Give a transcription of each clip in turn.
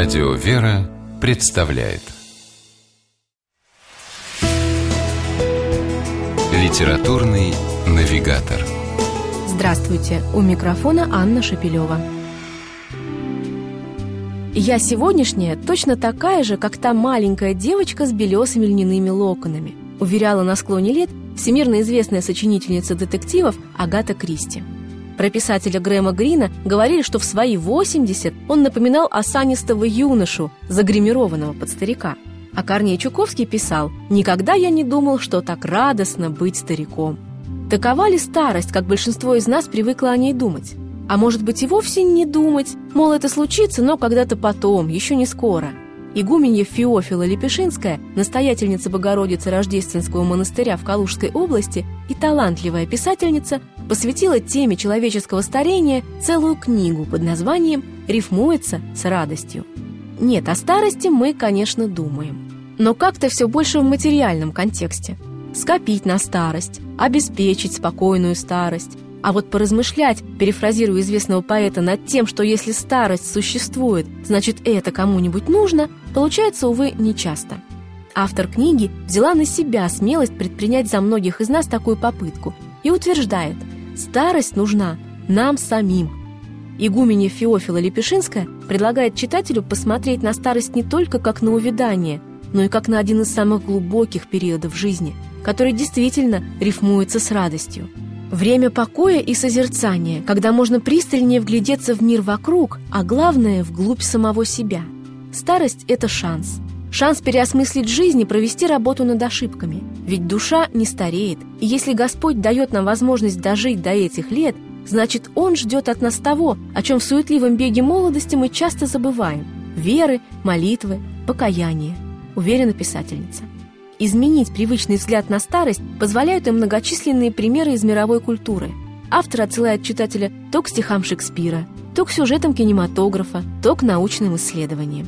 Радио «Вера» представляет Литературный навигатор Здравствуйте! У микрофона Анна Шапилева. Я сегодняшняя точно такая же, как та маленькая девочка с белесыми льняными локонами, уверяла на склоне лет всемирно известная сочинительница детективов Агата Кристи. Про писателя Грэма Грина говорили, что в свои 80 он напоминал осанистого юношу, загримированного под старика. А Корней Чуковский писал «Никогда я не думал, что так радостно быть стариком». Такова ли старость, как большинство из нас привыкло о ней думать? А может быть и вовсе не думать, мол, это случится, но когда-то потом, еще не скоро – Игуменья Феофила Лепешинская, настоятельница Богородицы Рождественского монастыря в Калужской области и талантливая писательница, посвятила теме человеческого старения целую книгу под названием «Рифмуется с радостью». Нет, о старости мы, конечно, думаем. Но как-то все больше в материальном контексте. Скопить на старость, обеспечить спокойную старость, а вот поразмышлять, перефразируя известного поэта, над тем, что если старость существует, значит это кому-нибудь нужно, получается, увы, нечасто. Автор книги взяла на себя смелость предпринять за многих из нас такую попытку и утверждает, старость нужна нам самим. Игуменья Феофила Лепешинская предлагает читателю посмотреть на старость не только как на увядание, но и как на один из самых глубоких периодов жизни, который действительно рифмуется с радостью – Время покоя и созерцания, когда можно пристальнее вглядеться в мир вокруг, а главное – вглубь самого себя. Старость – это шанс. Шанс переосмыслить жизнь и провести работу над ошибками. Ведь душа не стареет, и если Господь дает нам возможность дожить до этих лет, значит, Он ждет от нас того, о чем в суетливом беге молодости мы часто забываем – веры, молитвы, покаяния, уверена писательница. Изменить привычный взгляд на старость позволяют и многочисленные примеры из мировой культуры. Автор отсылает читателя то к стихам Шекспира, то к сюжетам кинематографа, то к научным исследованиям.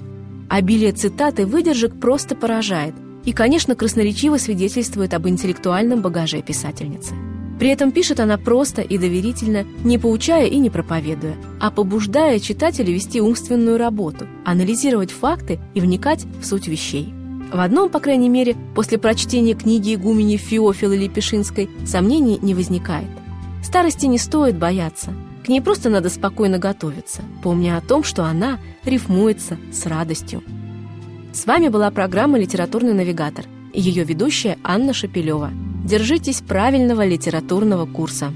Обилие цитат и выдержек просто поражает и, конечно, красноречиво свидетельствует об интеллектуальном багаже писательницы. При этом пишет она просто и доверительно, не поучая и не проповедуя, а побуждая читателя вести умственную работу, анализировать факты и вникать в суть вещей. В одном, по крайней мере, после прочтения книги игумени Феофилы Лепешинской сомнений не возникает. Старости не стоит бояться. К ней просто надо спокойно готовиться, помня о том, что она рифмуется с радостью. С вами была программа «Литературный навигатор» и ее ведущая Анна Шапилева. Держитесь правильного литературного курса.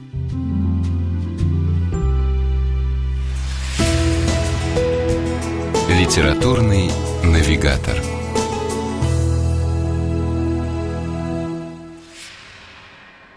Литературный навигатор.